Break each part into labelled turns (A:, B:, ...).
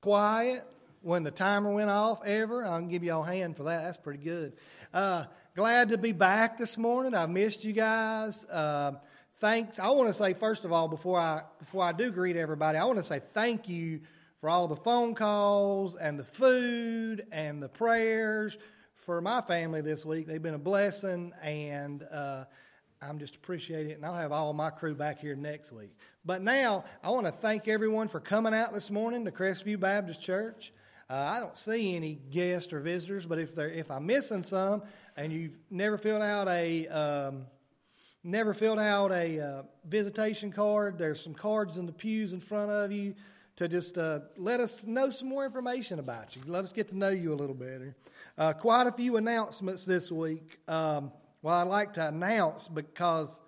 A: quiet when the timer went off ever. I'll give you all a hand for that. That's pretty good. Uh, glad to be back this morning. I've missed you guys. Uh, thanks. I want to say first of all, before I before I do greet everybody, I want to say thank you for all the phone calls and the food and the prayers for my family this week. They've been a blessing, and uh, I'm just appreciating it. And I'll have all my crew back here next week. But now I want to thank everyone for coming out this morning to Crestview Baptist Church. Uh, I don't see any guests or visitors, but if they're, if I'm missing some, and you've never filled out a um, never filled out a uh, visitation card, there's some cards in the pews in front of you to just uh, let us know some more information about you. Let us get to know you a little better. Uh, quite a few announcements this week. Um, well, I'd like to announce because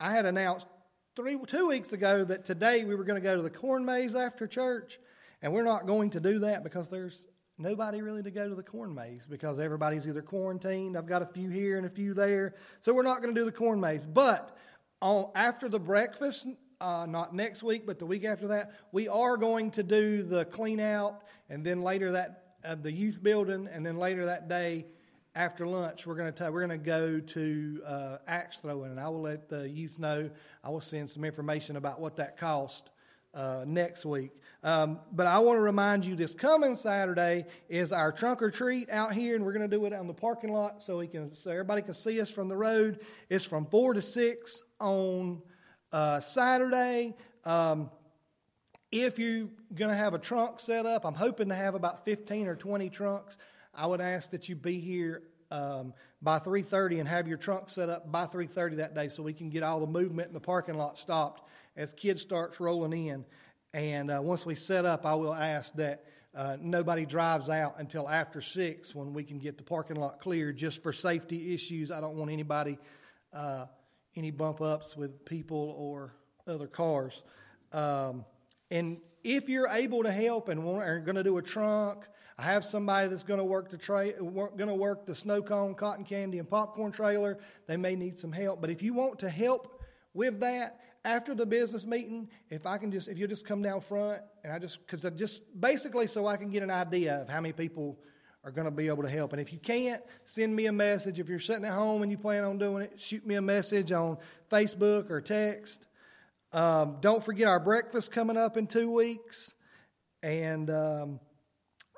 A: I had announced three, two weeks ago that today we were going to go to the corn maze after church, and we're not going to do that because there's nobody really to go to the corn maze because everybody's either quarantined. I've got a few here and a few there, so we're not going to do the corn maze. But on, after the breakfast uh, not next week, but the week after that, we are going to do the clean out, and then later that of the youth building, and then later that day after lunch, we're going to we're going to go to uh, axe throwing, and I will let the youth know. I will send some information about what that cost uh, next week. Um, but I want to remind you, this coming Saturday is our trunk or treat out here, and we're going to do it on the parking lot so we can so everybody can see us from the road. It's from four to six on uh, Saturday. Um, if you're going to have a trunk set up, I'm hoping to have about 15 or 20 trunks. I would ask that you be here um, by 3:30 and have your trunk set up by 3:30 that day, so we can get all the movement in the parking lot stopped as kids starts rolling in. And uh, once we set up, I will ask that uh, nobody drives out until after six when we can get the parking lot cleared, just for safety issues. I don't want anybody. Uh, any bump ups with people or other cars. Um, and if you're able to help and want, are going to do a trunk, I have somebody that's going to work the tra- going to work the snow cone, cotton candy, and popcorn trailer. They may need some help, but if you want to help with that after the business meeting, if I can just if you'll just come down front and I just because I just basically so I can get an idea of how many people are going to be able to help. And if you can't, send me a message. If you're sitting at home and you plan on doing it, shoot me a message on Facebook or text. Um, don't forget our breakfast coming up in two weeks. And um,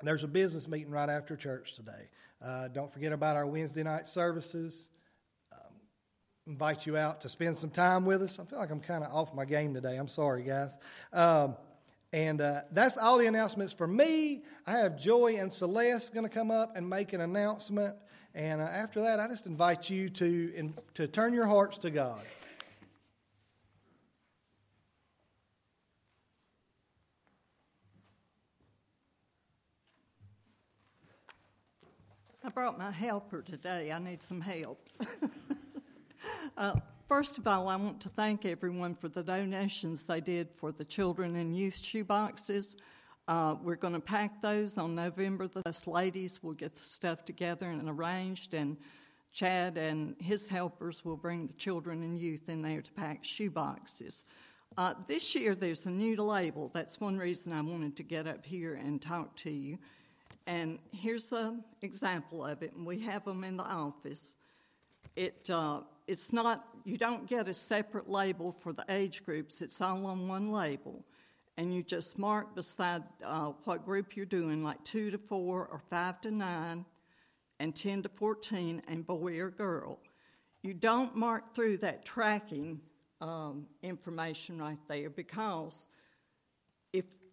A: there's a business meeting right after church today. Uh, don't forget about our Wednesday night services. Um, invite you out to spend some time with us. I feel like I'm kind of off my game today. I'm sorry, guys. Um, and uh, that's all the announcements for me. I have Joy and Celeste going to come up and make an announcement. And uh, after that, I just invite you to, in, to turn your hearts to God.
B: Brought my helper today. I need some help. uh, First of all, I want to thank everyone for the donations they did for the children and youth shoe boxes. Uh, we're going to pack those on November. The ladies will get the stuff together and arranged, and Chad and his helpers will bring the children and youth in there to pack shoe boxes. Uh, this year, there's a new label. That's one reason I wanted to get up here and talk to you. And here's an example of it, and we have them in the office. It uh, it's not, you don't get a separate label for the age groups, it's all on one label. And you just mark beside uh, what group you're doing, like 2 to 4 or 5 to 9 and 10 to 14, and boy or girl. You don't mark through that tracking um, information right there because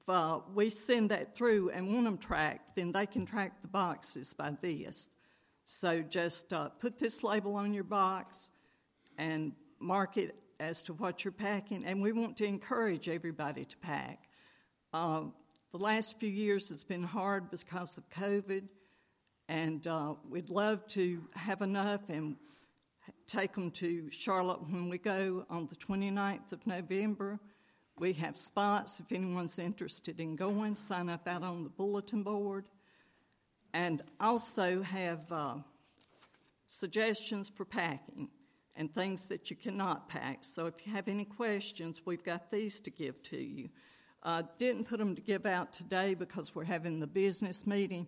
B: uh, we send that through and want them tracked, then they can track the boxes by this. So just uh, put this label on your box and mark it as to what you're packing. And we want to encourage everybody to pack. Uh, the last few years it's been hard because of COVID, and uh, we'd love to have enough and take them to Charlotte when we go on the 29th of November. We have spots if anyone's interested in going, sign up out on the bulletin board. And also have uh, suggestions for packing and things that you cannot pack. So if you have any questions, we've got these to give to you. Uh, didn't put them to give out today because we're having the business meeting,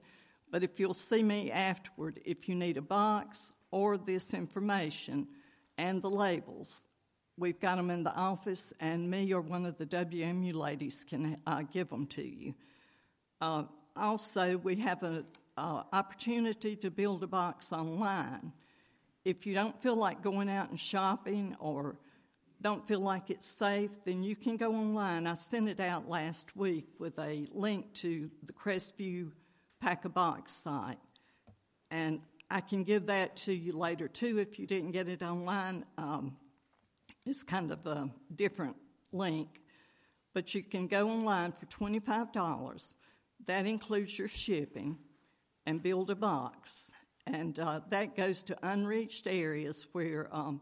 B: but if you'll see me afterward, if you need a box or this information and the labels, we've got them in the office, and me or one of the WMU ladies can uh, give them to you. Uh, also, we have an uh, opportunity to build a box online. If you don't feel like going out and shopping or don't feel like it's safe, then you can go online. I sent it out last week with a link to the Crestview Pack a Box site. And I can give that to you later too if you didn't get it online. Um, it's kind of a different link. But you can go online for $25. That includes your shipping and build a box. And uh, that goes to unreached areas where um,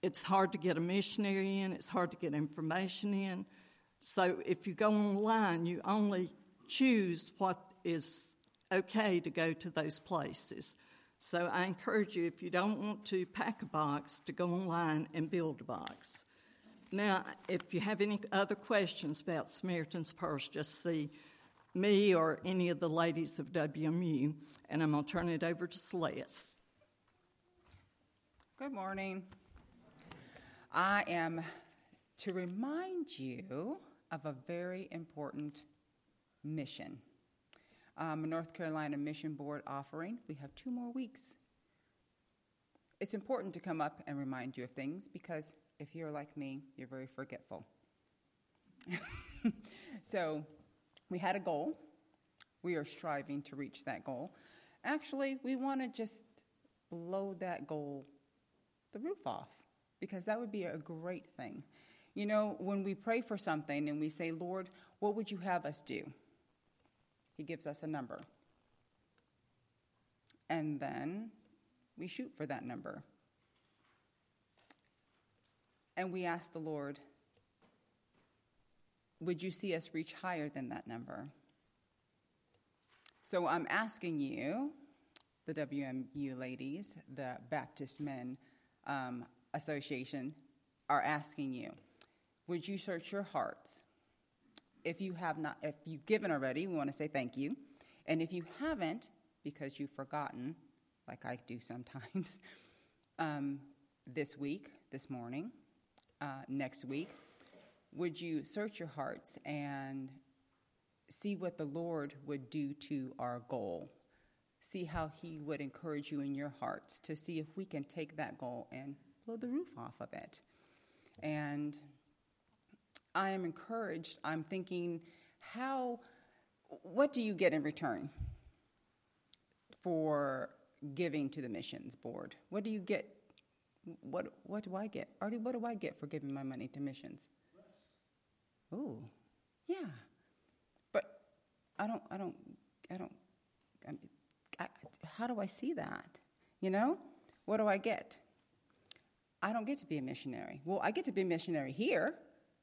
B: it's hard to get a missionary in, it's hard to get information in. So if you go online, you only choose what is okay to go to those places. So I encourage you, if you don't want to pack a box, to go online and build a box. Now, if you have any other questions about Samaritan's Purse, just see me or any of the ladies of WMU, and I'm going to turn it over to Celeste.
C: Good morning. I am to remind you of a very important mission. Um, North Carolina Mission Board offering. We have two more weeks. It's important to come up and remind you of things because if you're like me, you're very forgetful. so, we had a goal. We are striving to reach that goal. Actually, we want to just blow that goal the roof off because that would be a great thing. You know, when we pray for something and we say, Lord, what would you have us do? He gives us a number. And then we shoot for that number. And we ask the Lord, would you see us reach higher than that number? So I'm asking you, the WMU ladies, the Baptist Men um, Association, are asking you, would you search your hearts? If you have not, if you've given already, we want to say thank you. And if you haven't, because you've forgotten, like I do sometimes, um, this week, this morning, uh, next week, would you search your hearts and see what the Lord would do to our goal? See how He would encourage you in your hearts to see if we can take that goal and blow the roof off of it. And I am encouraged. I'm thinking, how, what do you get in return for giving to the missions board? What do you get? What, what do I get? Artie, what do I get for giving my money to missions? Oh, yeah. But I don't, I don't, I don't, I, I, how do I see that? You know? What do I get? I don't get to be a missionary. Well, I get to be a missionary here,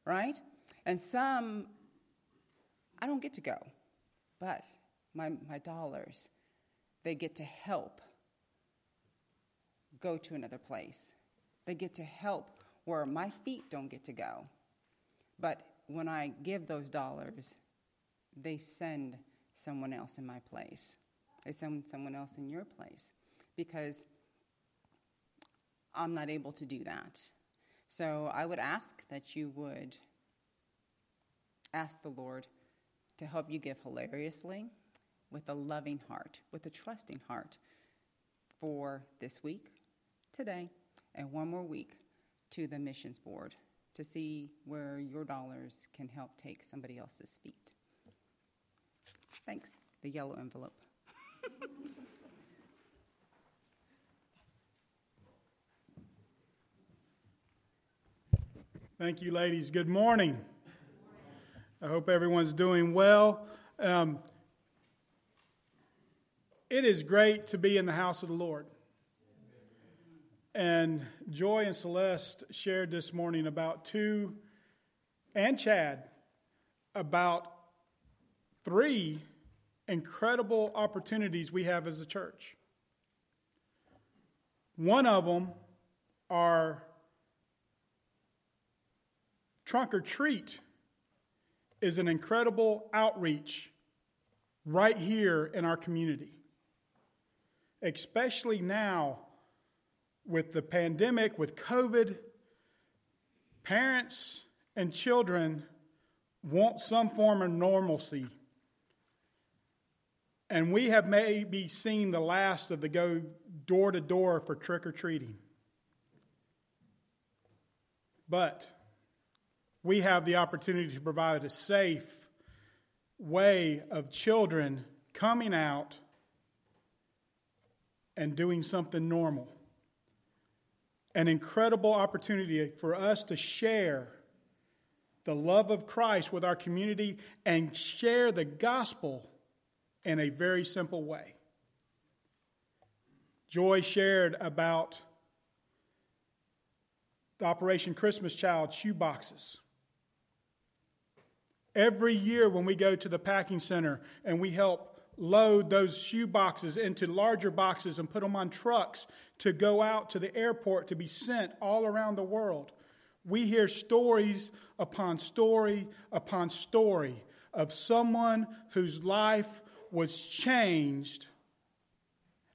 C: right? And some, I don't get to go. But my, my dollars, they get to help go to another place. They get to help where my feet don't get to go. But when I give those dollars, they send someone else in my place. They send someone else in your place because I'm not able to do that. So I would ask that you would ask the Lord to help you give hilariously with a loving heart, with a trusting heart for this week, today, and one more week to the missions board to see where your dollars can help take somebody else's feet. Thanks. The yellow envelope.
D: Thank you, ladies. Good morning. I hope everyone's doing well. Um, it is great to be in the house of the Lord. And Joy and Celeste shared this morning about two, and Chad, about three incredible opportunities we have as a church. One of them are trunk or treat is an incredible outreach right here in our community, especially now with the pandemic, with COVID. Parents and children want some form of normalcy. And we have maybe seen the last of the go door to door for trick or treating. But we have the opportunity to provide a safe way of children coming out and doing something normal. An incredible opportunity for us to share the love of Christ with our community and share the gospel in a very simple way. Joy shared about the Operation Christmas Child shoe boxes. Every year, when we go to the packing center and we help load those shoe boxes into larger boxes and put them on trucks to go out to the airport to be sent all around the world, we hear stories upon story upon story of someone whose life was changed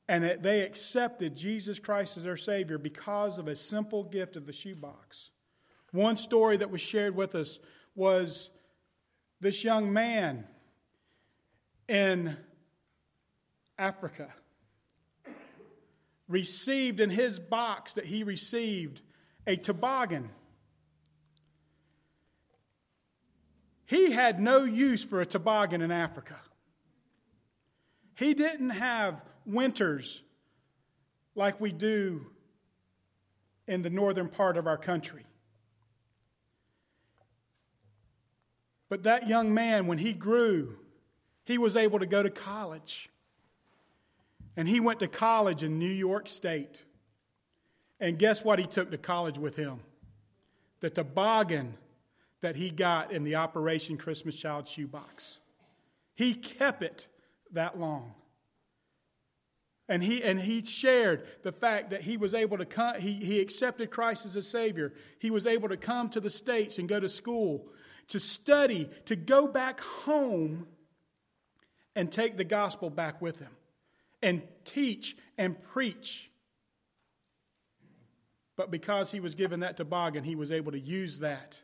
D: and that they accepted Jesus Christ as their Savior because of a simple gift of the shoebox. One story that was shared with us was this young man in Africa received in his box that he received a toboggan. He had no use for a toboggan in Africa. He didn't have winters like we do in the northern part of our country. But that young man, when he grew, he was able to go to college. And he went to college in New York State. And guess what he took to college with him? The toboggan that he got in the Operation Christmas Child shoebox. He kept it that long. And he, and he shared the fact that he was able to come, he, he accepted Christ as a Savior. He was able to come to the States and go to school to study, to go back home and take the gospel back with him and teach and preach. But because he was given that toboggan, he was able to use that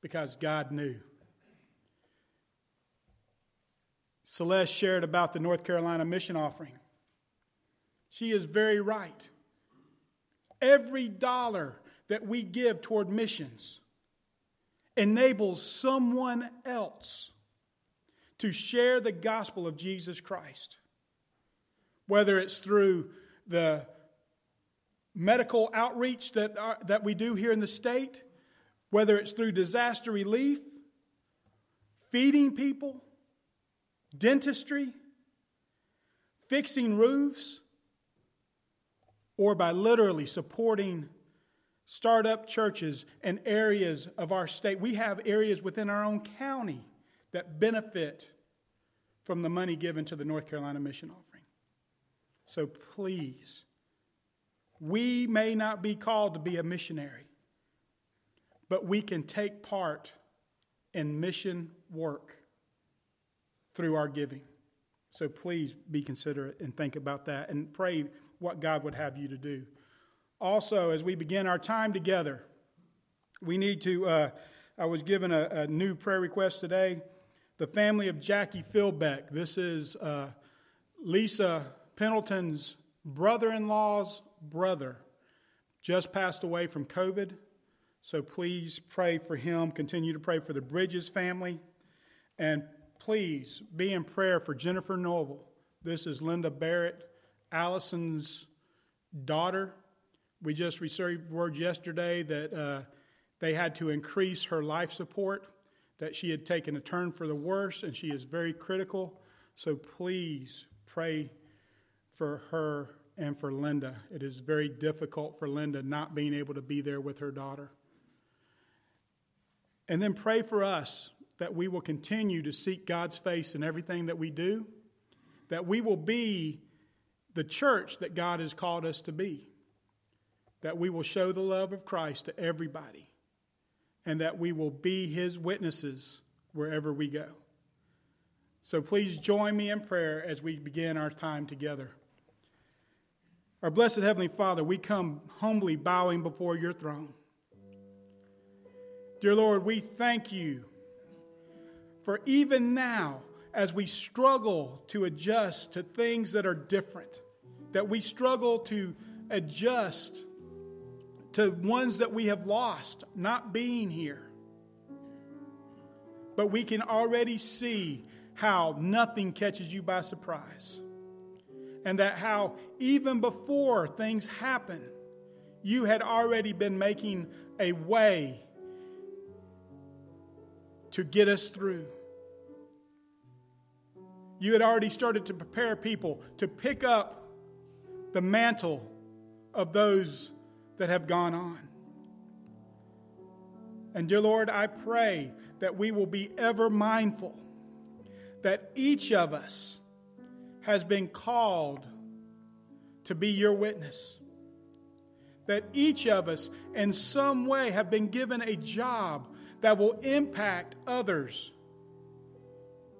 D: because God knew. Celeste shared about the North Carolina mission offering. She is very right. Every dollar that we give toward missions enables someone else to share the gospel of Jesus Christ. Whether it's through the medical outreach that, are, that we do here in the state, whether it's through disaster relief, feeding people, dentistry, fixing roofs, or by literally supporting startup churches and areas of our state. We have areas within our own county that benefit from the money given to the North Carolina mission offering. So please, we may not be called to be a missionary, but we can take part in mission work through our giving. So please be considerate and think about that and pray what God would have you to do also, as we begin our time together, we need to. Uh, I was given a, a, new prayer request today. The family of Jackie Philbeck. This is uh, Lisa Pendleton's brother in law's brother, just passed away from COVID. So please pray for him. Continue to pray for the Bridges family. And please be in prayer for Jennifer Noble. This is Linda Barrett, Allison's daughter. We just received word yesterday that uh, they had to increase her life support, that she had taken a turn for the worse, and she is very critical. So please pray for her and for Linda. It is very difficult for Linda not being able to be there with her daughter. And then pray for us that we will continue to seek God's face in everything that we do, that we will be the church that God has called us to be that we will show the love of Christ to everybody and that we will be his witnesses wherever we go. So please join me in prayer as we begin our time together. Our blessed Heavenly Father, we come humbly bowing before your throne. Dear Lord, we thank you for even now, as we struggle to adjust to things that are different, that we struggle to adjust to ones that we have lost not being here. But we can already see how nothing catches you by surprise. And that how, even before things happen, you had already been making a way to get us through. You had already started to prepare people to pick up the mantle of those that have gone on. And dear Lord, I pray that we will be ever mindful that each of us has been called to be your witness. That each of us, in some way, have been given a job that will impact others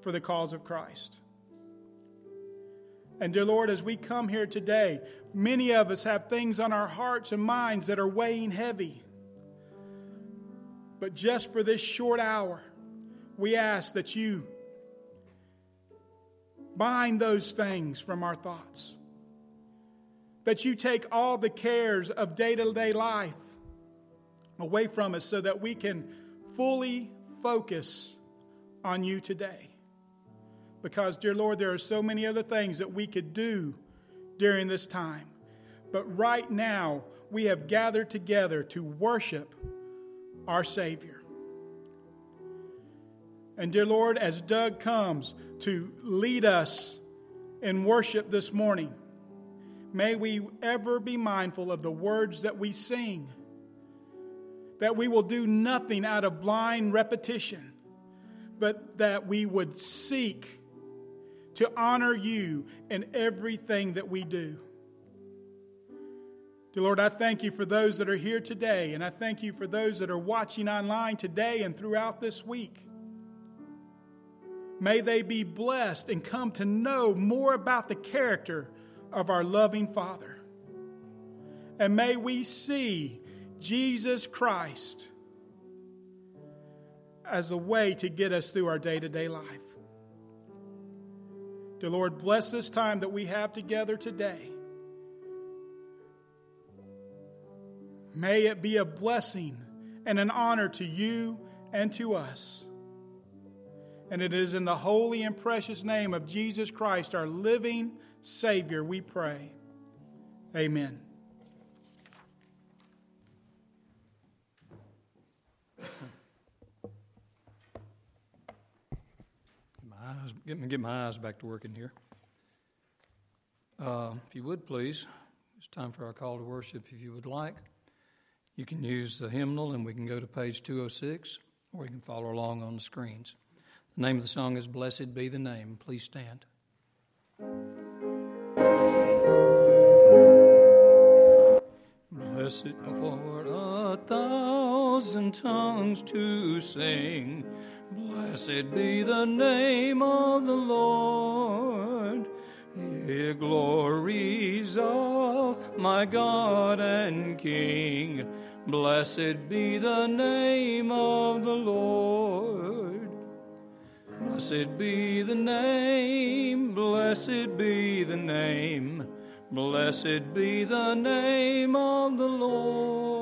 D: for the cause of Christ. And dear Lord, as we come here today, many of us have things on our hearts and minds that are weighing heavy. But just for this short hour, we ask that you bind those things from our thoughts. That you take all the cares of day to day life away from us so that we can fully focus on you today. Because, dear Lord, there are so many other things that we could do during this time. But right now, we have gathered together to worship our Savior. And, dear Lord, as Doug comes to lead us in worship this morning, may we ever be mindful of the words that we sing, that we will do nothing out of blind repetition, but that we would seek to honor you in everything that we do. Dear Lord, I thank you for those that are here today, and I thank you for those that are watching online today and throughout this week. May they be blessed and come to know more about the character of our loving Father. And may we see Jesus Christ as a way to get us through our day to day life. Dear Lord, bless this time that we have together today. May it be a blessing and an honor to you and to us. And it is in the holy and precious name of Jesus Christ, our living Savior, we pray. Amen.
E: Eyes, get me get my eyes back to working here. Uh, if you would please, it's time for our call to worship. If you would like, you can use the hymnal, and we can go to page 206, or you can follow along on the screens. The name of the song is "Blessed Be the Name." Please stand. Blessed for a thousand tongues to sing Blessed be the name of the Lord. The glories of my God and King. Blessed be the name of the Lord. Blessed be the name, blessed be the name, blessed be the name of the Lord.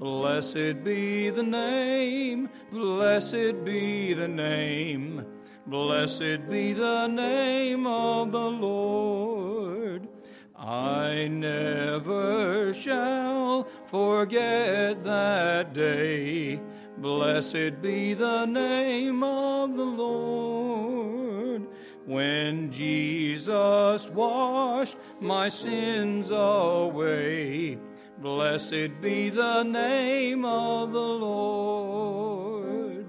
E: Blessed be the name, blessed be the name, blessed be the name of the Lord. I never shall forget that day. Blessed be the name of the Lord. When Jesus washed my sins away. Blessed be the name of the Lord.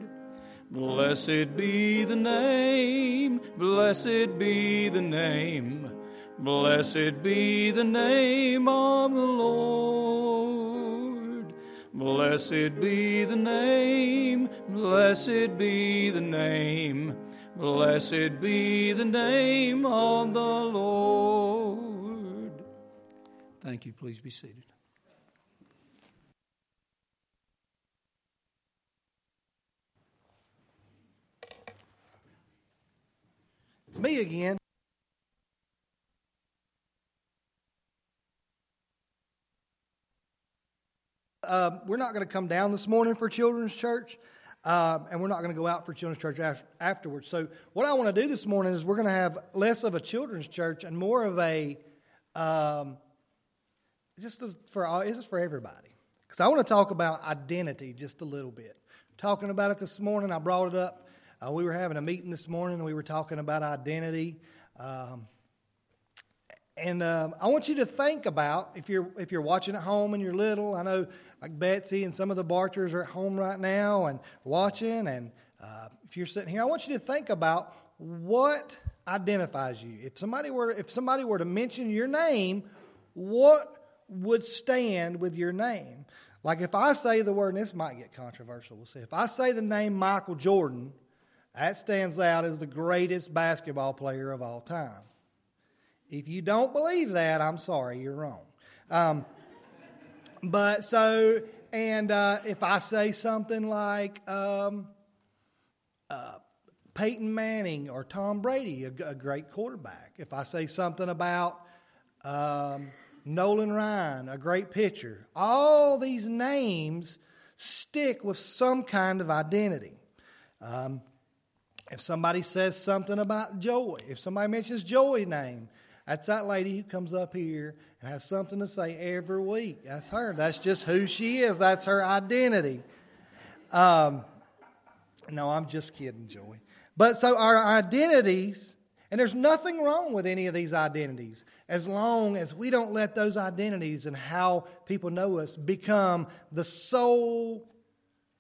E: Blessed be the name, blessed be the name, blessed be the name of the Lord. Blessed be the name, blessed be the name, blessed be the name of the Lord. Thank you. Please be seated.
A: Me again. Uh, we're not going to come down this morning for children's church, uh, and we're not going to go out for children's church af- afterwards. So, what I want to do this morning is we're going to have less of a children's church and more of a um, just for all, it's just for everybody. Because I want to talk about identity just a little bit. Talking about it this morning, I brought it up. Uh, we were having a meeting this morning, and we were talking about identity. Um, and um, I want you to think about if you're if you're watching at home and you're little. I know like Betsy and some of the Barchers are at home right now and watching. And uh, if you're sitting here, I want you to think about what identifies you. If somebody were if somebody were to mention your name, what would stand with your name? Like if I say the word, and this might get controversial. We'll see. If I say the name Michael Jordan, that stands out as the greatest basketball player of all time. If you don't believe that, I'm sorry, you're wrong. Um, but so, and uh, if I say something like um, uh, Peyton Manning or Tom Brady, a, a, great quarterback, if I say something about um, Nolan Ryan, a great pitcher, all these names stick with some kind of identity. Um, if somebody says something about Joy, if somebody mentions Joy's name, that's that lady who comes up here and has something to say every week. That's her. That's just who she is. That's her identity. Um, no, I'm just kidding, Joy. But so our identities, and there's nothing wrong with any of these identities as long as we don't let those identities and how people know us become the sole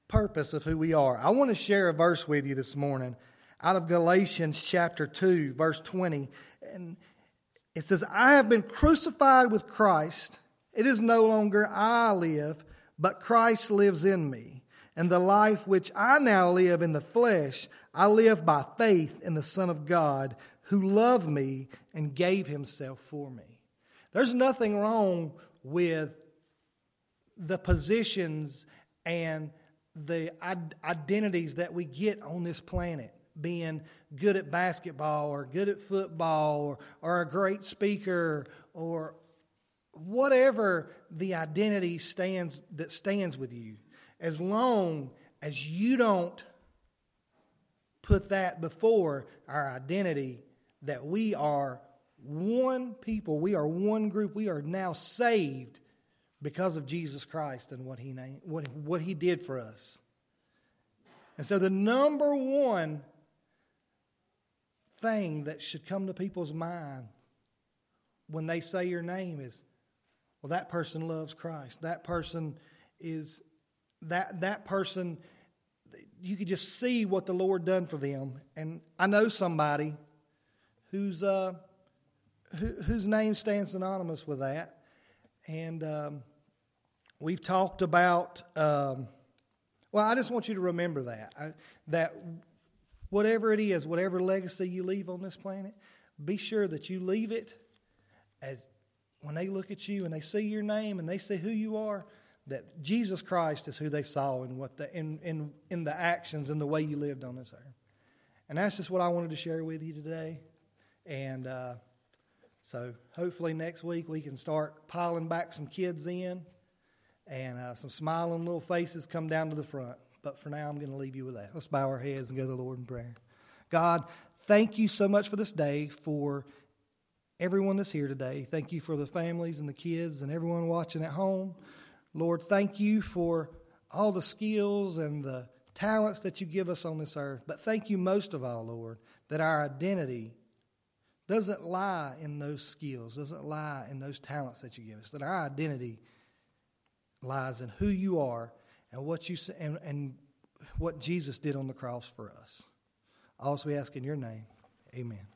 A: purpose of who we are. I want to share a verse with you this morning out of Galatians chapter 2, verse 20. And it says, I have been crucified with Christ. It is no longer I live, but Christ lives in me. And the life which I now live in the flesh, I live by faith in the Son of God who loved me and gave himself for me. There's nothing wrong with the positions and the identities that we get on this planet being good at basketball or good at football or, or a great speaker or whatever the identity stands that stands with you. As long as you don't put that before our identity that we are one people we are one group we are now saved because of Jesus Christ and what he what, what he did for us. And so the number one thing that should come to people's mind when they say your name is, well, that person loves Christ. That person is that that person you could just see what the Lord done for them. And I know somebody whose uh, who, whose name stands synonymous with that. And um, we've talked about. Um, well, I just want you to remember that I, that whatever it is, whatever legacy you leave on this planet, be sure that you leave it as when they look at you and they see your name and they see who you are, that Jesus Christ is who they saw in what the in in, in the actions and the way you lived on this earth. And that's just what I wanted to share with you today. And uh, so hopefully next week we can start piling back some kids in and uh, some smiling little faces come down to the front. But for now, I'm going to leave you with that. Let's bow our heads and go to the Lord in prayer. God, thank you so much for this day, for everyone that's here today. Thank you for the families and the kids and everyone watching at home. Lord, thank you for all the skills and the talents that you give us on this earth. But thank you most of all, Lord, that our identity doesn't lie in those skills, doesn't lie in those talents that you give us, that our identity lies in who you are and what you and, and what Jesus did on the cross for us. Also, we ask in your name, Amen.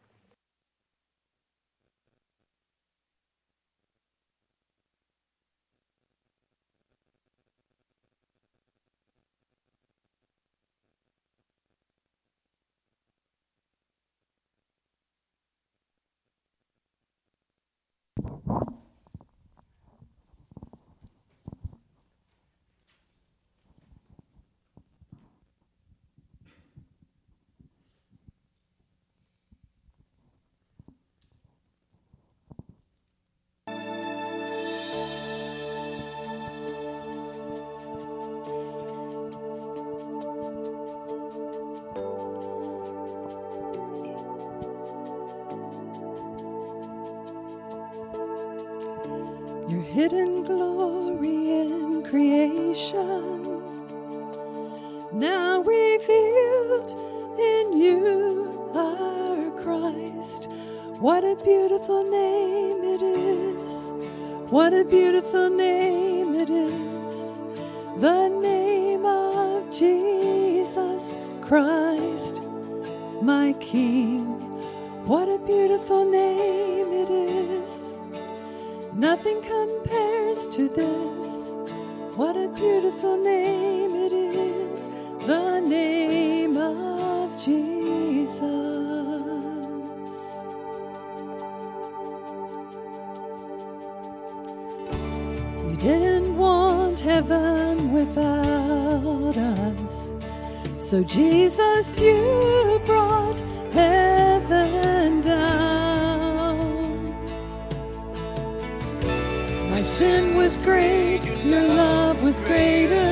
F: wonderful name it is, the name of Jesus. You didn't want heaven without us, so Jesus, you brought heaven down. My sin was great, your love greater.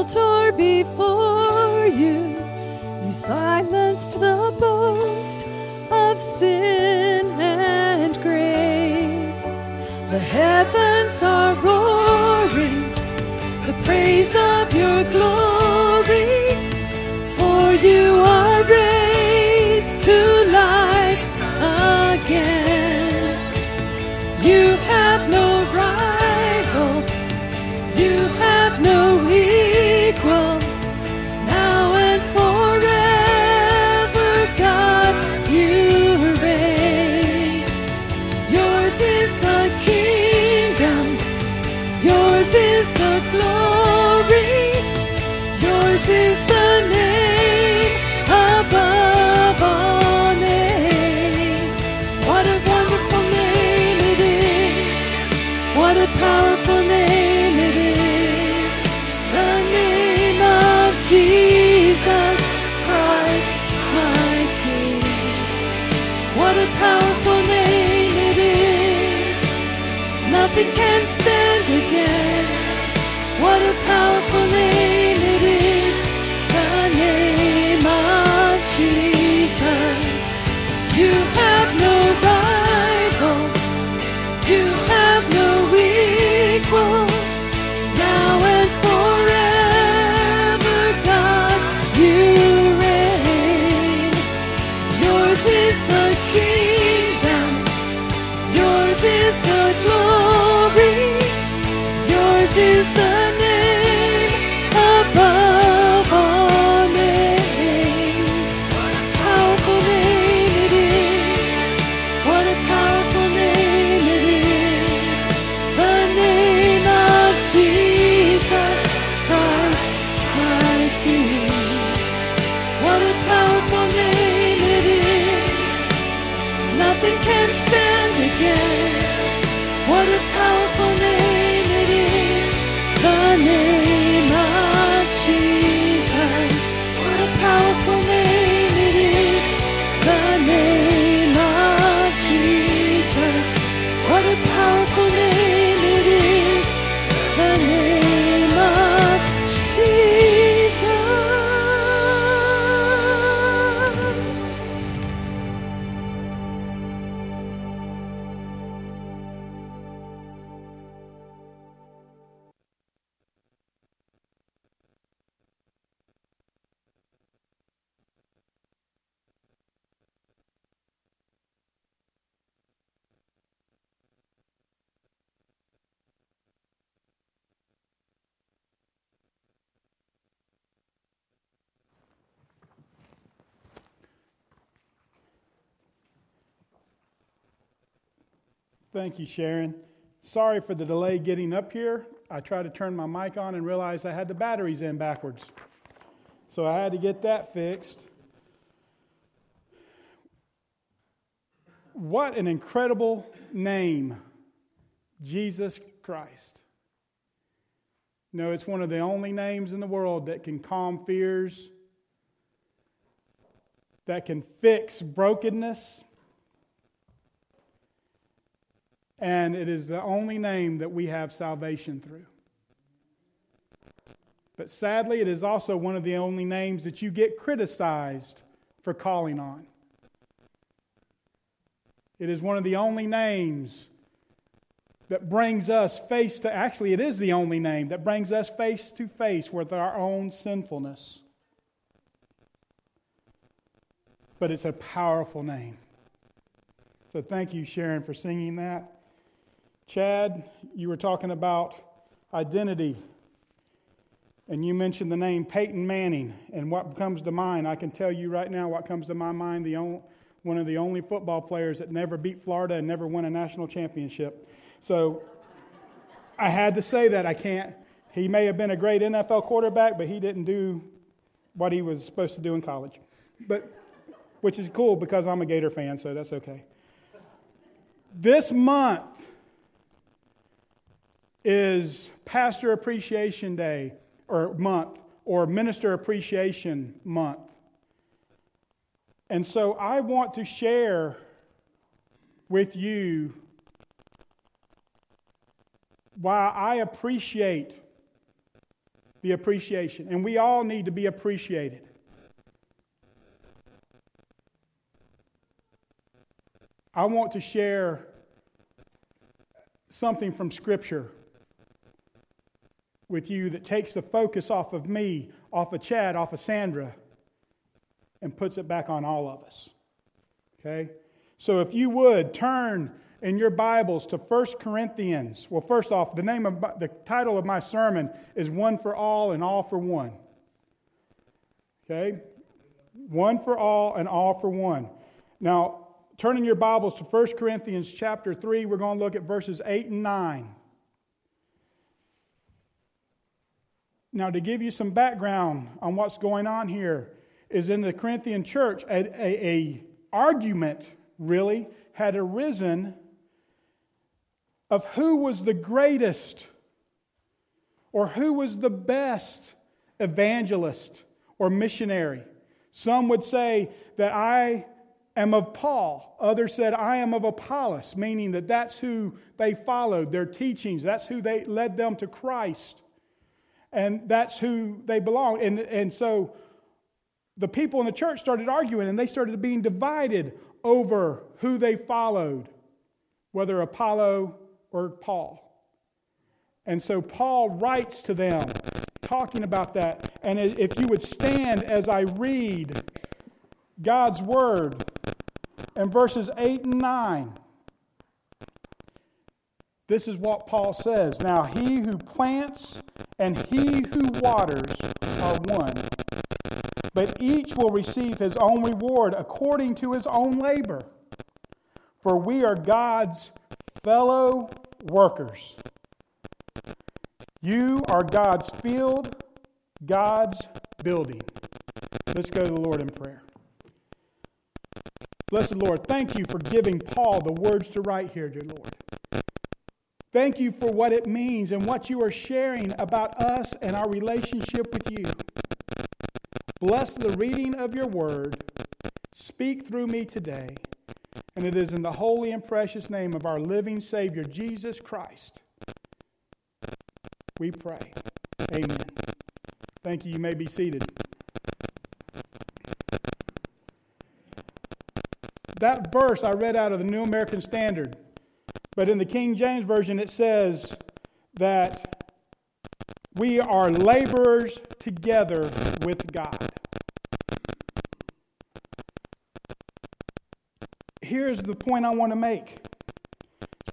F: altar before you. You silenced the boast of sin and grave. The heavens are roaring, the praise of your glory. For you Can't stand again.
D: Thank you, Sharon. Sorry for the delay getting up here. I tried to turn my mic on and realized I had the batteries in backwards. So I had to get that fixed. What an incredible name, Jesus Christ. No, it's one of the only names in the world that can calm fears, that can fix brokenness. And it is the only name that we have salvation through. But sadly, it is also one of the only names that you get criticized for calling on. It is one of the only names that brings us face to, actually, it is the only name that brings us face to face with our own sinfulness. But it's a powerful name. So thank you, Sharon, for singing that. Chad, you were talking about identity, and you mentioned the name Peyton Manning. And what comes to mind, I can tell you right now what comes to my mind the only, one of the only football players that never beat Florida and never won a national championship. So I had to say that. I can't. He may have been a great NFL quarterback, but he didn't do what he was supposed to do in college. But which is cool because I'm a Gator fan, so that's okay. This month is Pastor Appreciation Day or month or Minister Appreciation Month. And so I want to share with you why I appreciate the appreciation. And we all need to be appreciated. I want to share something from Scripture with you that takes the focus off of me, off of Chad, off of Sandra, and puts it back on all of us. Okay? So if you would turn in your Bibles to 1 Corinthians. Well, first off, the name of the title of my sermon is One for All and All for One. Okay? One for all and all for one. Now, turning your Bibles to 1 Corinthians chapter 3, we're going to look at verses 8 and 9. Now, to give you some background on what's going on here, is in the Corinthian church, a, a, a argument really had arisen of who was the greatest or who was the best evangelist or missionary. Some would say that I am of Paul. Others said I am of Apollos, meaning that that's who they followed, their teachings. That's who they led them to Christ. And that's who they belonged. And, and so the people in the church started arguing and they started being divided over who they followed, whether Apollo or Paul. And so Paul writes to them talking about that. And if you would stand as I read God's word in verses 8 and 9, this is what Paul says. Now, he who plants and he who waters are one, but each will receive his own reward according to his own labor. For we are God's fellow workers. You are God's field, God's building. Let's go to the Lord in prayer. Blessed Lord, thank you for giving Paul the words to write here, dear Lord. Thank you for what it means and what you are sharing about us and our relationship with you. Bless the reading of your word. Speak through me today. And it is in the holy and precious name of our living Savior, Jesus Christ, we pray. Amen. Thank you. You may be seated. That verse I read out of the New American Standard, but in the King James Version it says that we are laborers together with God. here's the point I want to make.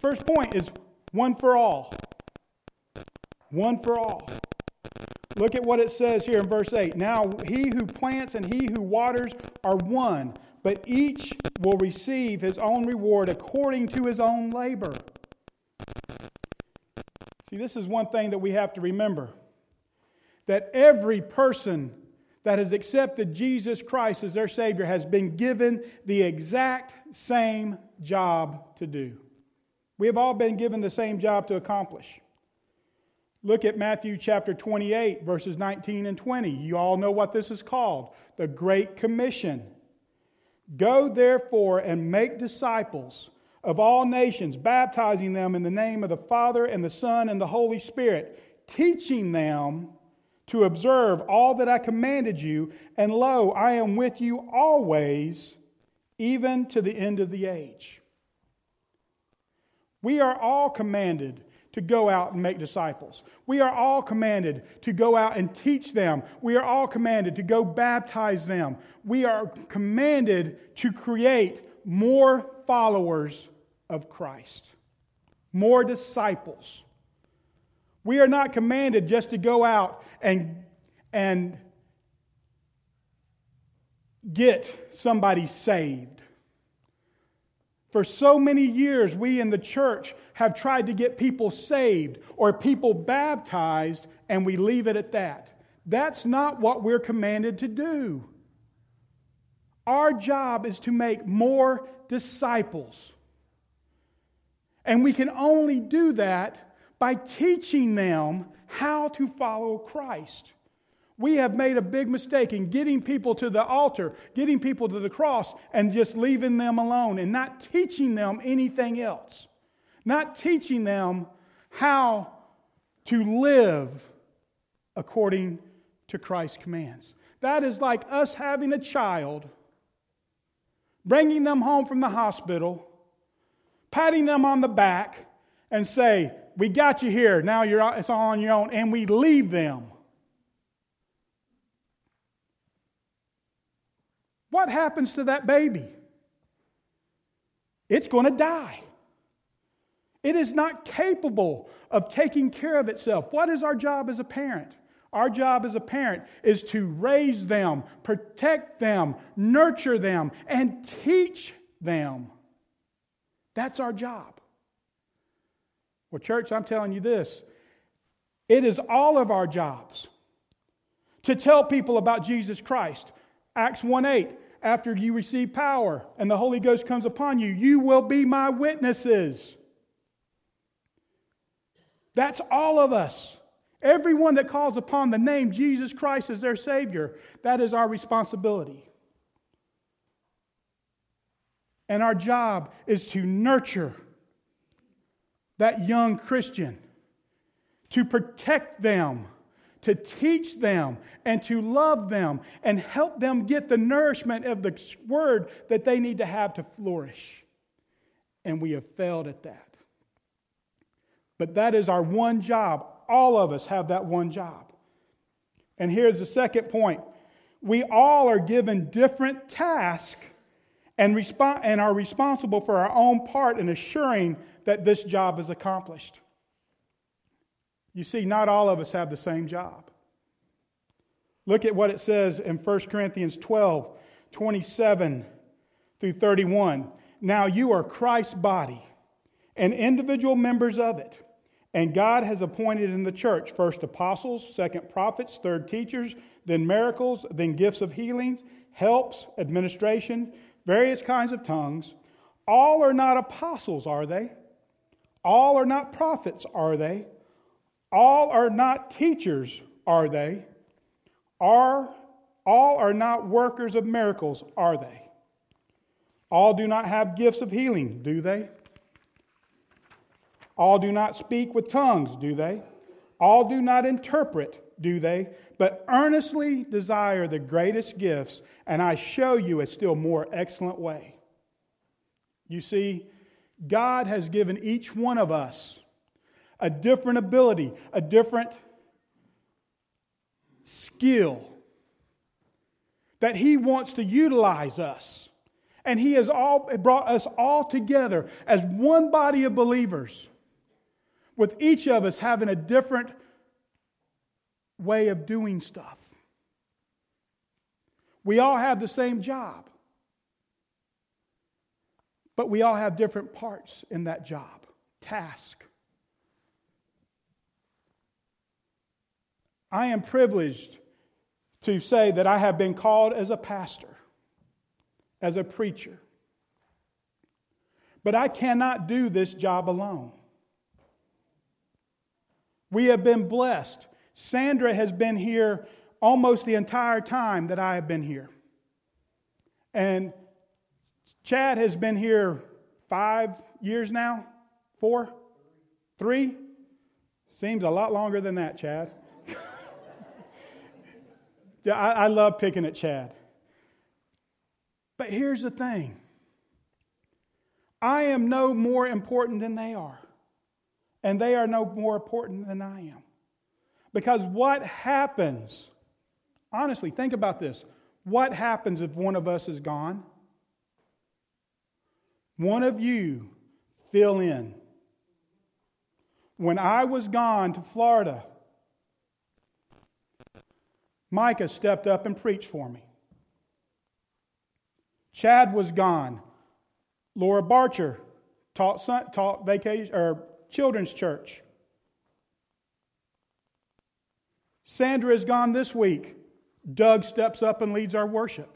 D: First point is one for all. One for all. Look at what it says here in verse 8. Now he who plants and he who waters are one, but each will receive his own reward according to his own labor. See, this is one thing that we have to remember that every person that has accepted Jesus Christ as their Savior has been given the exact same job to do. We have all been given the same job to accomplish. Look at Matthew chapter 28, verses 19 and 20. You all know what this is called the Great Commission. Go therefore and make disciples of all nations, baptizing them in the name of the Father and the Son and the Holy Spirit, teaching them to observe all that I commanded you, and lo, I am with you always, even to the end of the age. We are all commanded to go out and make disciples. We are all commanded to go out and teach them. We are all commanded to go baptize them. We are commanded to create more followers of Christ, more disciples. We are not commanded just to go out and, and get somebody saved. For so many years, we in the church have tried to get people saved or people baptized, and we leave it at that. That's not what we're commanded to do. Our job is to make more disciples. And we can only do that by teaching them how to follow Christ. We have made a big mistake in getting people to the altar, getting people to the cross, and just leaving them alone and not teaching them anything else. Not teaching them how to live according to Christ's commands. That is like us having a child, bringing them home from the hospital, patting them on the back, and say, we got you here. Now you're, it's all on your own. And we leave them. What happens to that baby? It's going to die. It is not capable of taking care of itself. What is our job as a parent? Our job as a parent is to raise them, protect them, nurture them, and teach them. That's our job. Well, church, I'm telling you this it is all of our jobs to tell people about Jesus Christ. Acts 1 8, after you receive power and the Holy Ghost comes upon you, you will be my witnesses. That's all of us. Everyone that calls upon the name Jesus Christ as their Savior, that is our responsibility. And our job is to nurture that young Christian, to protect them, to teach them, and to love them, and help them get the nourishment of the word that they need to have to flourish. And we have failed at that. But that is our one job. All of us have that one job. And here's the second point we all are given different tasks and, resp- and are responsible for our own part in assuring that this job is accomplished. You see, not all of us have the same job. Look at what it says in 1 Corinthians 12 27 through 31. Now you are Christ's body and individual members of it. And God has appointed in the church first apostles, second prophets, third teachers, then miracles, then gifts of healings, helps, administration, various kinds of tongues. All are not apostles, are they? All are not prophets, are they? All are not teachers, are they? Are all are not workers of miracles, are they? All do not have gifts of healing, do they? All do not speak with tongues, do they? All do not interpret, do they? But earnestly desire the greatest gifts, and I show you a still more excellent way. You see, God has given each one of us a different ability, a different skill that He wants to utilize us. And He has all brought us all together as one body of believers, with each of us having a different way of doing stuff. We all have the same job. But we all have different parts in that job, task. I am privileged to say that I have been called as a pastor, as a preacher. But I cannot do this job alone. We have been blessed. Sandra has been here almost the entire time that I have been here. And Chad has been here five years now? Four? Three? Seems a lot longer than that, Chad. Yeah, I, I love picking at Chad. But here's the thing I am no more important than they are, and they are no more important than I am. Because what happens, honestly, think about this. What happens if one of us is gone? One of you fill in. When I was gone to Florida, Micah stepped up and preached for me. Chad was gone. Laura Barcher taught, taught vacation or children's church. Sandra is gone this week. Doug steps up and leads our worship.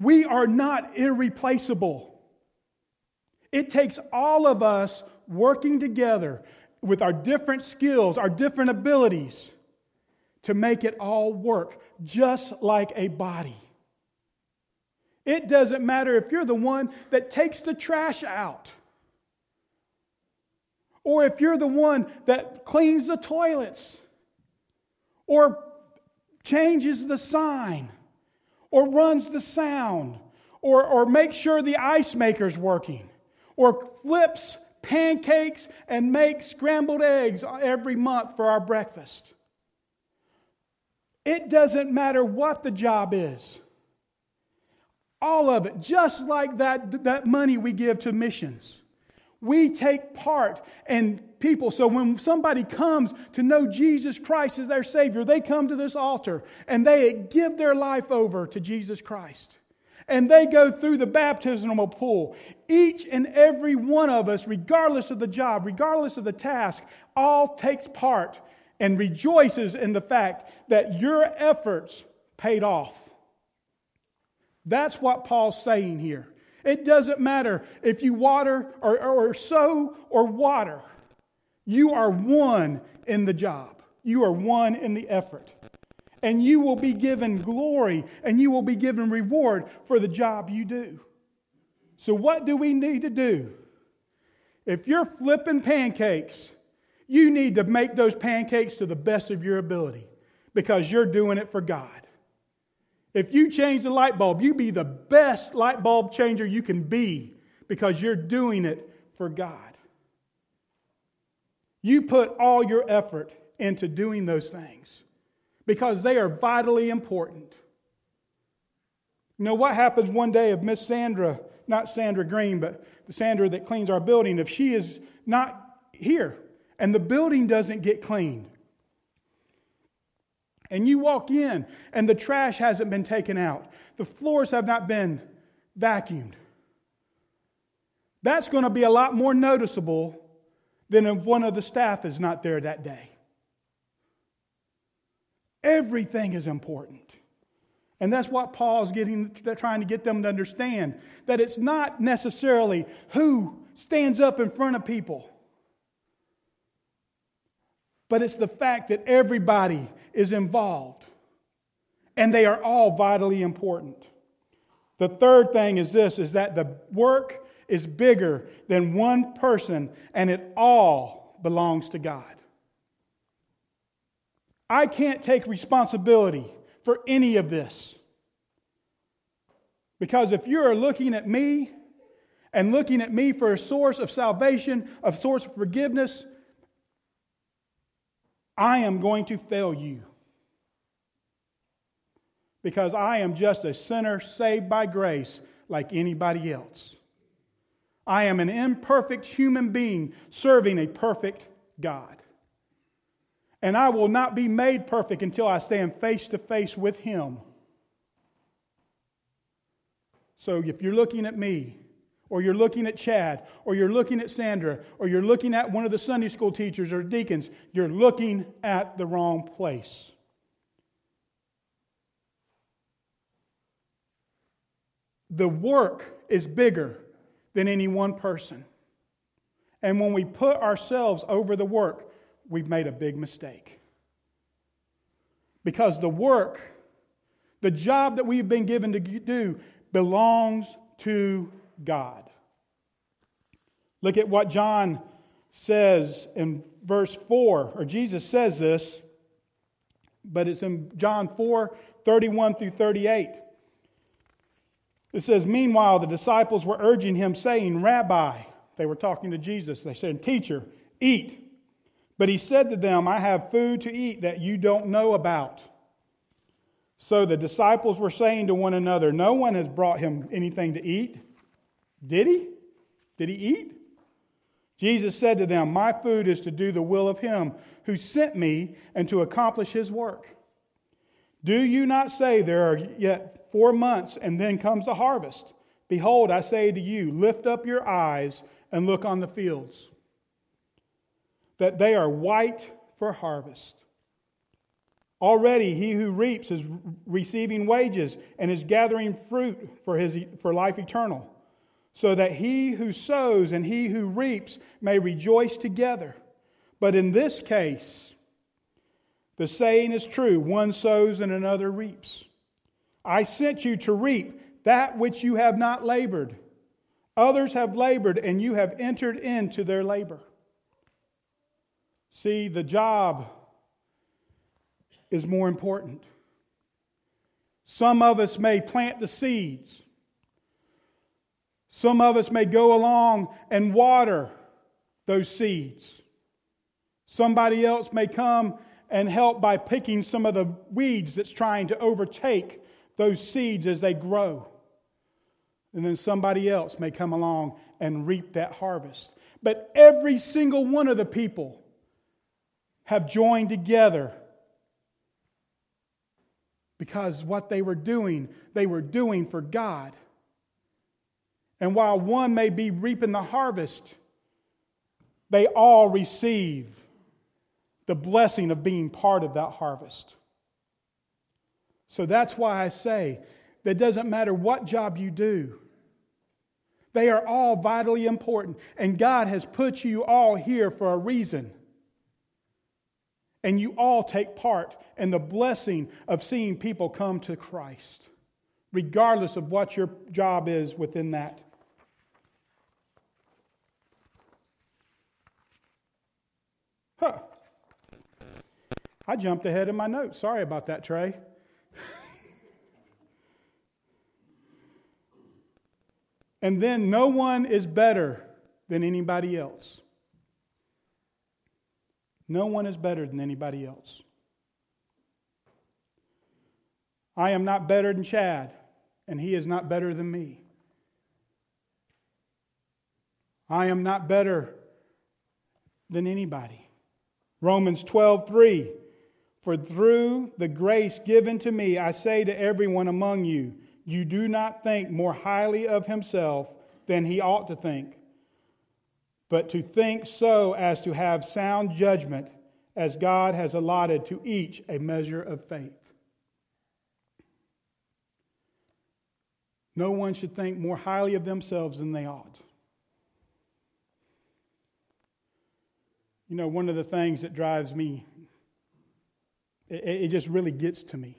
D: We are not irreplaceable. It takes all of us working together with our different skills, our different abilities, to make it all work, just like a body. It doesn't matter if you're the one that takes the trash out, or if you're the one that cleans the toilets, or changes the sign or runs the sound or, or makes sure the ice maker's working or flips pancakes and make scrambled eggs every month for our breakfast. It doesn't matter what the job is. All of it, just like that, that money we give to missions. We take part in people. So when somebody comes to know Jesus Christ as their Savior, they come to this altar and they give their life over to Jesus Christ. And they go through the baptismal pool. Each and every one of us, regardless of the job, regardless of the task, all takes part and rejoices in the fact that your efforts paid off. That's what Paul's saying here. It doesn't matter if you water or, or sow or water. You are one in the job. You are one in the effort. And you will be given glory and you will be given reward for the job you do. So, what do we need to do? If you're flipping pancakes, you need to make those pancakes to the best of your ability because you're doing it for God. If you change the light bulb, you be the best light bulb changer you can be because you're doing it for God. You put all your effort into doing those things because they are vitally important. You know what happens one day if Miss Sandra, not Sandra Green, but the Sandra that cleans our building, if she is not here and the building doesn't get cleaned? And you walk in and the trash hasn't been taken out, the floors have not been vacuumed. That's going to be a lot more noticeable than if one of the staff is not there that day. Everything is important. And that's what Paul's getting, trying to get them to understand that it's not necessarily who stands up in front of people, but it's the fact that everybody is involved and they are all vitally important. The third thing is this is that the work is bigger than one person, and it all belongs to God. I can't take responsibility for any of this. Because if you're looking at me and looking at me for a source of salvation, a source of forgiveness, I am going to fail you. Because I am just a sinner saved by grace like anybody else. I am an imperfect human being serving a perfect God. And I will not be made perfect until I stand face to face with Him. So if you're looking at me, or you're looking at Chad, or you're looking at Sandra, or you're looking at one of the Sunday school teachers or deacons, you're looking at the wrong place. The work is bigger than any one person. And when we put ourselves over the work, we've made a big mistake. Because the work, the job that we've been given to do, belongs to God. Look at what John says in verse 4, or Jesus says this, but it's in John 4 31 through 38. It says, Meanwhile, the disciples were urging him, saying, Rabbi, they were talking to Jesus. They said, Teacher, eat. But he said to them, I have food to eat that you don't know about. So the disciples were saying to one another, No one has brought him anything to eat. Did he? Did he eat? Jesus said to them, My food is to do the will of him who sent me and to accomplish his work. Do you not say there are yet four months and then comes the harvest? Behold, I say to you, lift up your eyes and look on the fields, that they are white for harvest. Already he who reaps is receiving wages and is gathering fruit for, his, for life eternal, so that he who sows and he who reaps may rejoice together. But in this case, the saying is true one sows and another reaps. I sent you to reap that which you have not labored. Others have labored, and you have entered into their labor. See, the job is more important. Some of us may plant the seeds. Some of us may go along and water those seeds. Somebody else may come and help by picking some of the weeds that's trying to overtake those seeds as they grow. And then somebody else may come along and reap that harvest. But every single one of the people have joined together because what they were doing, they were doing for God. And while one may be reaping the harvest, they all receive the blessing of being part of that harvest. So that's why I say that doesn't matter what job you do. They are all vitally important. And God has put you all here for a reason. And you all take part in the blessing of seeing people come to Christ, regardless of what your job is within that. Huh. I jumped ahead in my notes. Sorry about that, Trey. and then no one is better than anybody else. No one is better than anybody else. I am not better than Chad, and he is not better than me. I am not better than anybody. Romans 12, 3. For through the grace given to me, I say to everyone among you, you do not think more highly of himself than he ought to think, but to think so as to have sound judgment, as God has allotted to each a measure of faith. No one should think more highly of themselves than they ought. You know, one of the things that drives me it, it just really gets to me.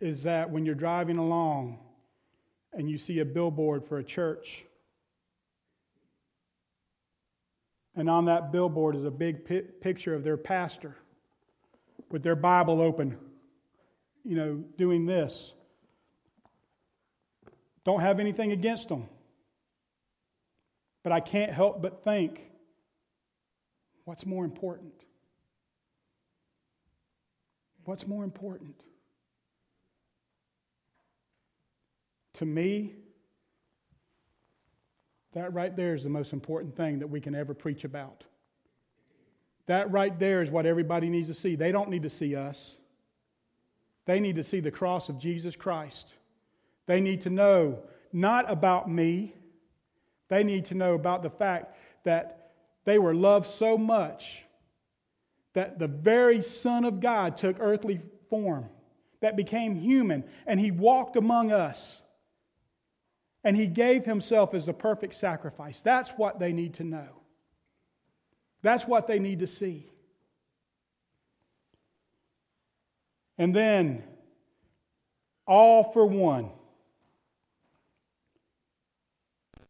D: Is that when you're driving along and you see a billboard for a church, and on that billboard is a big picture of their pastor with their Bible open, you know, doing this. Don't have anything against them. But I can't help but think what's more important? What's more important? To me, that right there is the most important thing that we can ever preach about. That right there is what everybody needs to see. They don't need to see us, they need to see the cross of Jesus Christ. They need to know not about me, they need to know about the fact that they were loved so much that the very Son of God took earthly form, that became human, and he walked among us. And he gave himself as the perfect sacrifice. That's what they need to know. That's what they need to see. And then, all for one.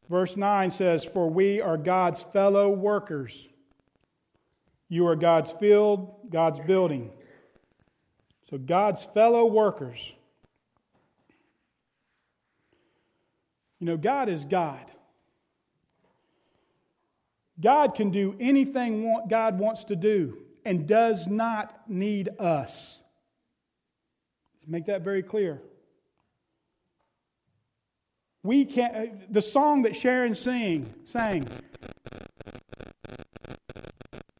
D: Verse 9 says, For we are God's fellow workers. You are God's field, God's building. So, God's fellow workers. You know, God is God. God can do anything God wants to do and does not need us. Make that very clear. We can't, uh, the song that Sharon sing, sang,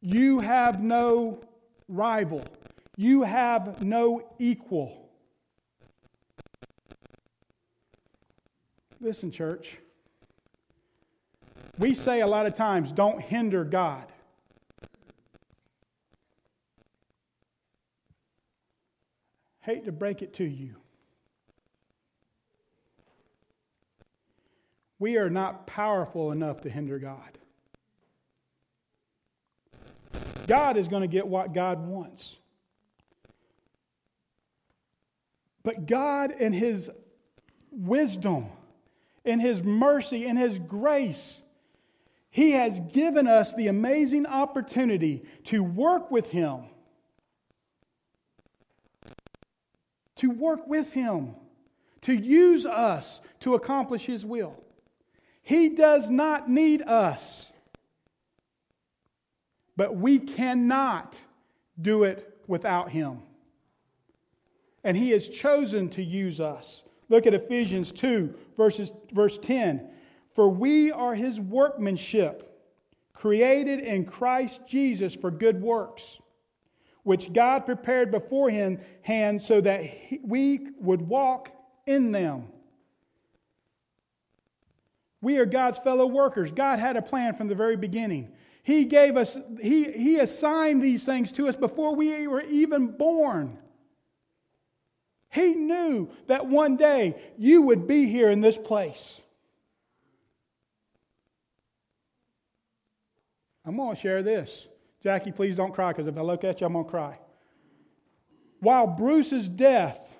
D: you have no rival, you have no equal. Listen, church. We say a lot of times, don't hinder God. Hate to break it to you. We are not powerful enough to hinder God. God is going to get what God wants. But God, in His wisdom, in His mercy, in His grace, He has given us the amazing opportunity to work with Him. To work with Him, to use us to accomplish His will. He does not need us, but we cannot do it without Him. And He has chosen to use us. Look at Ephesians 2, verses, verse 10. For we are his workmanship, created in Christ Jesus for good works, which God prepared beforehand so that we would walk in them. We are God's fellow workers. God had a plan from the very beginning. He gave us, He, he assigned these things to us before we were even born. He knew that one day you would be here in this place. I'm going to share this. Jackie, please don't cry because if I look at you, I'm going to cry. While Bruce's death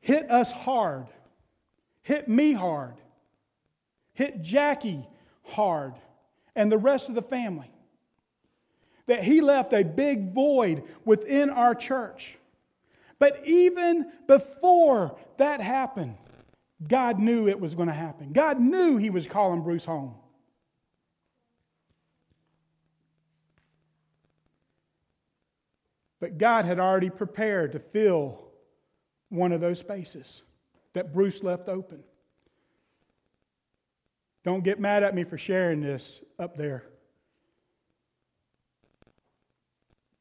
D: hit us hard, hit me hard, hit Jackie hard, and the rest of the family, that he left a big void within our church. But even before that happened, God knew it was going to happen. God knew He was calling Bruce home. But God had already prepared to fill one of those spaces that Bruce left open. Don't get mad at me for sharing this up there.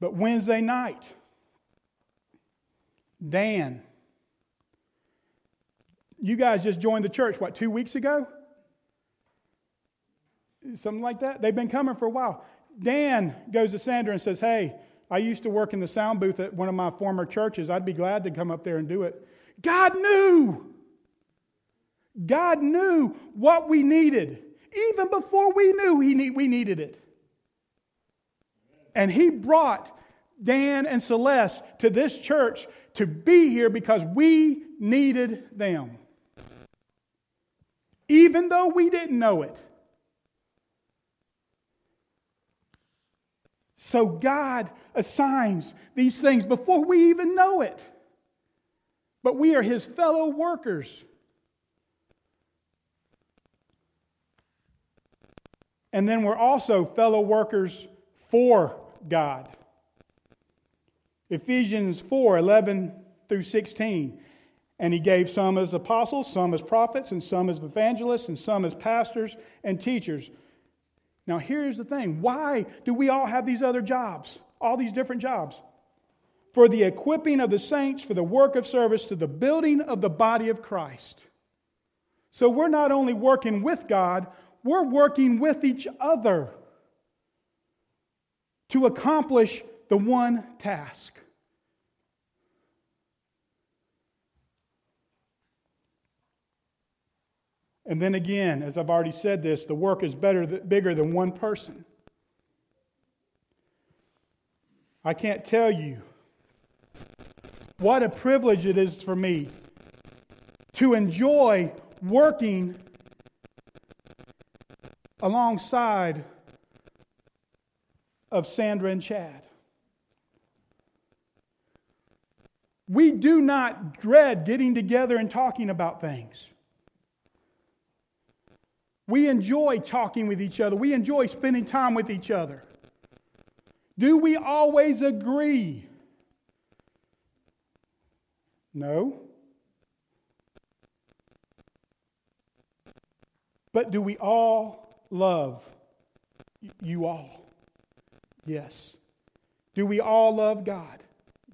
D: But Wednesday night, Dan. You guys just joined the church, what, two weeks ago? Something like that? They've been coming for a while. Dan goes to Sandra and says, Hey, I used to work in the sound booth at one of my former churches. I'd be glad to come up there and do it. God knew. God knew what we needed, even before we knew we needed it. And He brought Dan and Celeste to this church to be here because we needed them. Even though we didn't know it. So God assigns these things before we even know it. But we are His fellow workers. And then we're also fellow workers for God. Ephesians 4 11 through 16. And he gave some as apostles, some as prophets, and some as evangelists, and some as pastors and teachers. Now, here's the thing why do we all have these other jobs, all these different jobs? For the equipping of the saints for the work of service to the building of the body of Christ. So we're not only working with God, we're working with each other to accomplish the one task. And then again, as I've already said this, the work is better, bigger than one person. I can't tell you what a privilege it is for me to enjoy working alongside of Sandra and Chad. We do not dread getting together and talking about things. We enjoy talking with each other. We enjoy spending time with each other. Do we always agree? No. But do we all love you all? Yes. Do we all love God?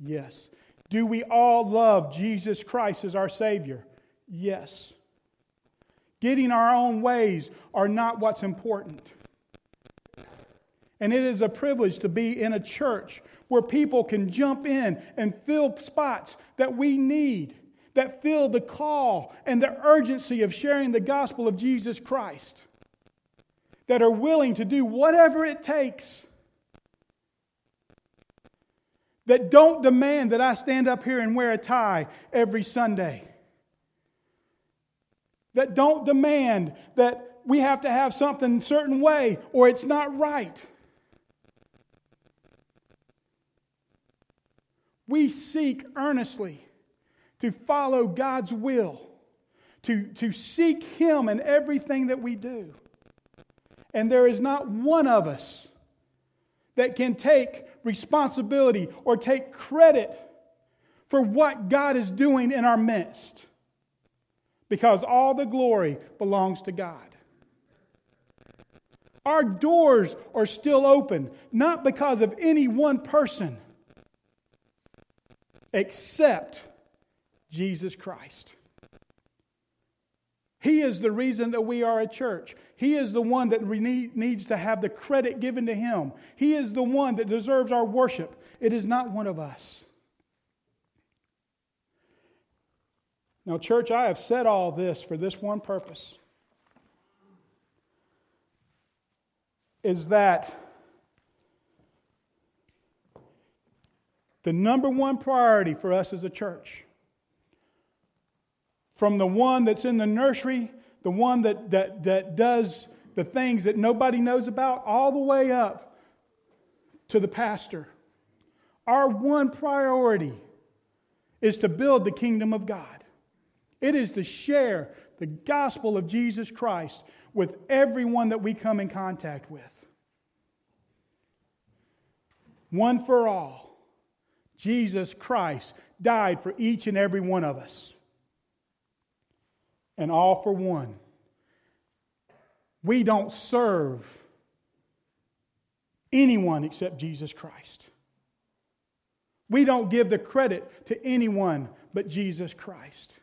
D: Yes. Do we all love Jesus Christ as our Savior? Yes. Getting our own ways are not what's important. And it is a privilege to be in a church where people can jump in and fill spots that we need, that fill the call and the urgency of sharing the gospel of Jesus Christ, that are willing to do whatever it takes, that don't demand that I stand up here and wear a tie every Sunday that don't demand that we have to have something a certain way or it's not right. We seek earnestly to follow God's will, to, to seek Him in everything that we do. And there is not one of us that can take responsibility or take credit for what God is doing in our midst because all the glory belongs to God. Our doors are still open, not because of any one person, except Jesus Christ. He is the reason that we are a church. He is the one that needs to have the credit given to Him. He is the one that deserves our worship. It is not one of us. Now, church, I have said all this for this one purpose is that the number one priority for us as a church, from the one that's in the nursery, the one that, that, that does the things that nobody knows about, all the way up to the pastor, our one priority is to build the kingdom of God. It is to share the gospel of Jesus Christ with everyone that we come in contact with. One for all, Jesus Christ died for each and every one of us. And all for one. We don't serve anyone except Jesus Christ. We don't give the credit to anyone but Jesus Christ.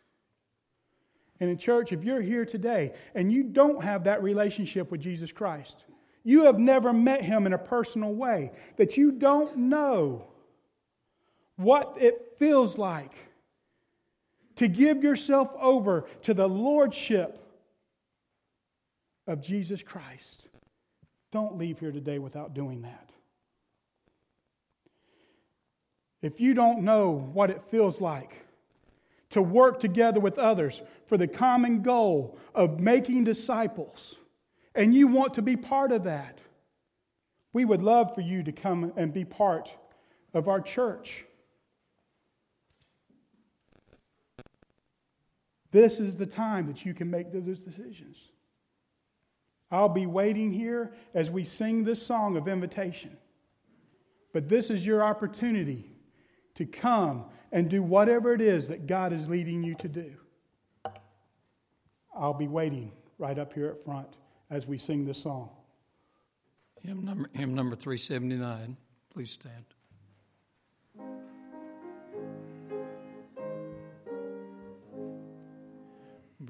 D: And in church, if you're here today and you don't have that relationship with Jesus Christ, you have never met him in a personal way, that you don't know what it feels like to give yourself over to the lordship of Jesus Christ. Don't leave here today without doing that. If you don't know what it feels like to work together with others for the common goal of making disciples, and you want to be part of that, we would love for you to come and be part of our church. This is the time that you can make those decisions. I'll be waiting here as we sing this song of invitation. But this is your opportunity to come and do whatever it is that God is leading you to do. I'll be waiting right up here at front as we sing this song.
E: Hymn number, hymn number 379. Please stand.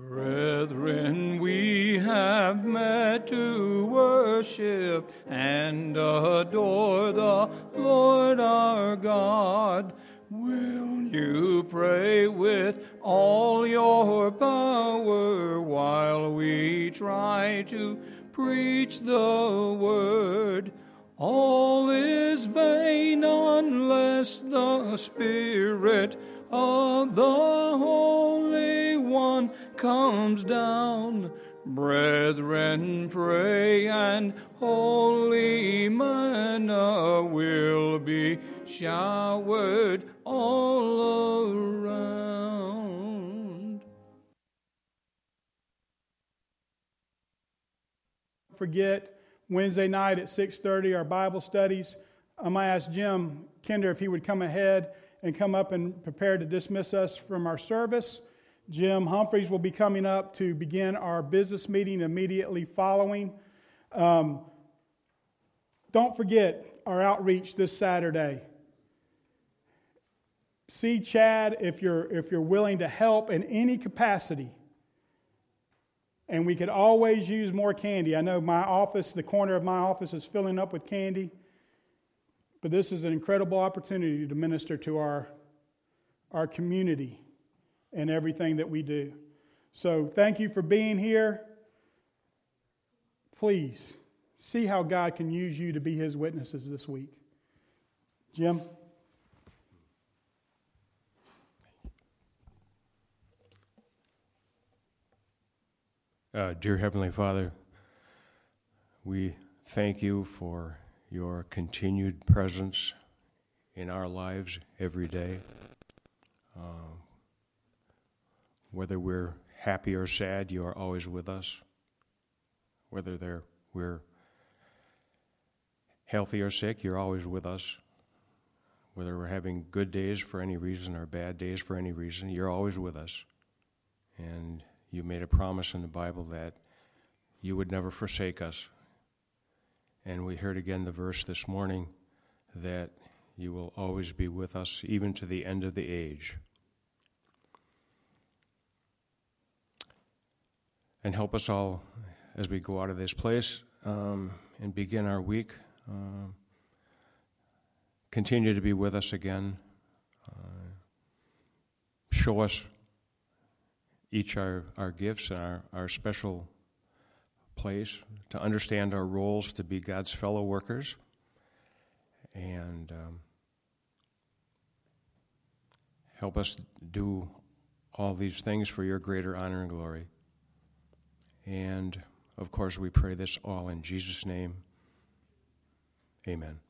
E: Brethren, we have met to worship and adore the Lord our God. Will you pray with all your power while we try to preach the word? All is vain unless the Spirit of the Holy One comes down. Brethren, pray, and holy manna will be showered all around.
D: Forget Wednesday night at 6:30 our Bible studies. Um, Going to ask Jim Kinder if he would come ahead and come up and prepare to dismiss us from our service. Jim Humphreys will be coming up to begin our business meeting immediately following. Um, don't forget our outreach this Saturday. See Chad if you're, if you're willing to help in any capacity. And we could always use more candy. I know my office, the corner of my office, is filling up with candy. But this is an incredible opportunity to minister to our, our community and everything that we do. So thank you for being here. Please see how God can use you to be his witnesses this week. Jim?
G: Uh, dear Heavenly Father, we thank you for your continued presence in our lives every day. Uh, whether we're happy or sad, you are always with us. Whether we're healthy or sick, you're always with us. Whether we're having good days for any reason or bad days for any reason, you're always with us. And you made a promise in the Bible that you would never forsake us. And we heard again the verse this morning that you will always be with us, even to the end of the age. And help us all as we go out of this place um, and begin our week. Um, continue to be with us again. Uh, show us each our, our gifts and our, our special place, to understand our roles to be God's fellow workers, and um, help us do all these things for your greater honor and glory. And of course, we pray this all in Jesus' name. Amen.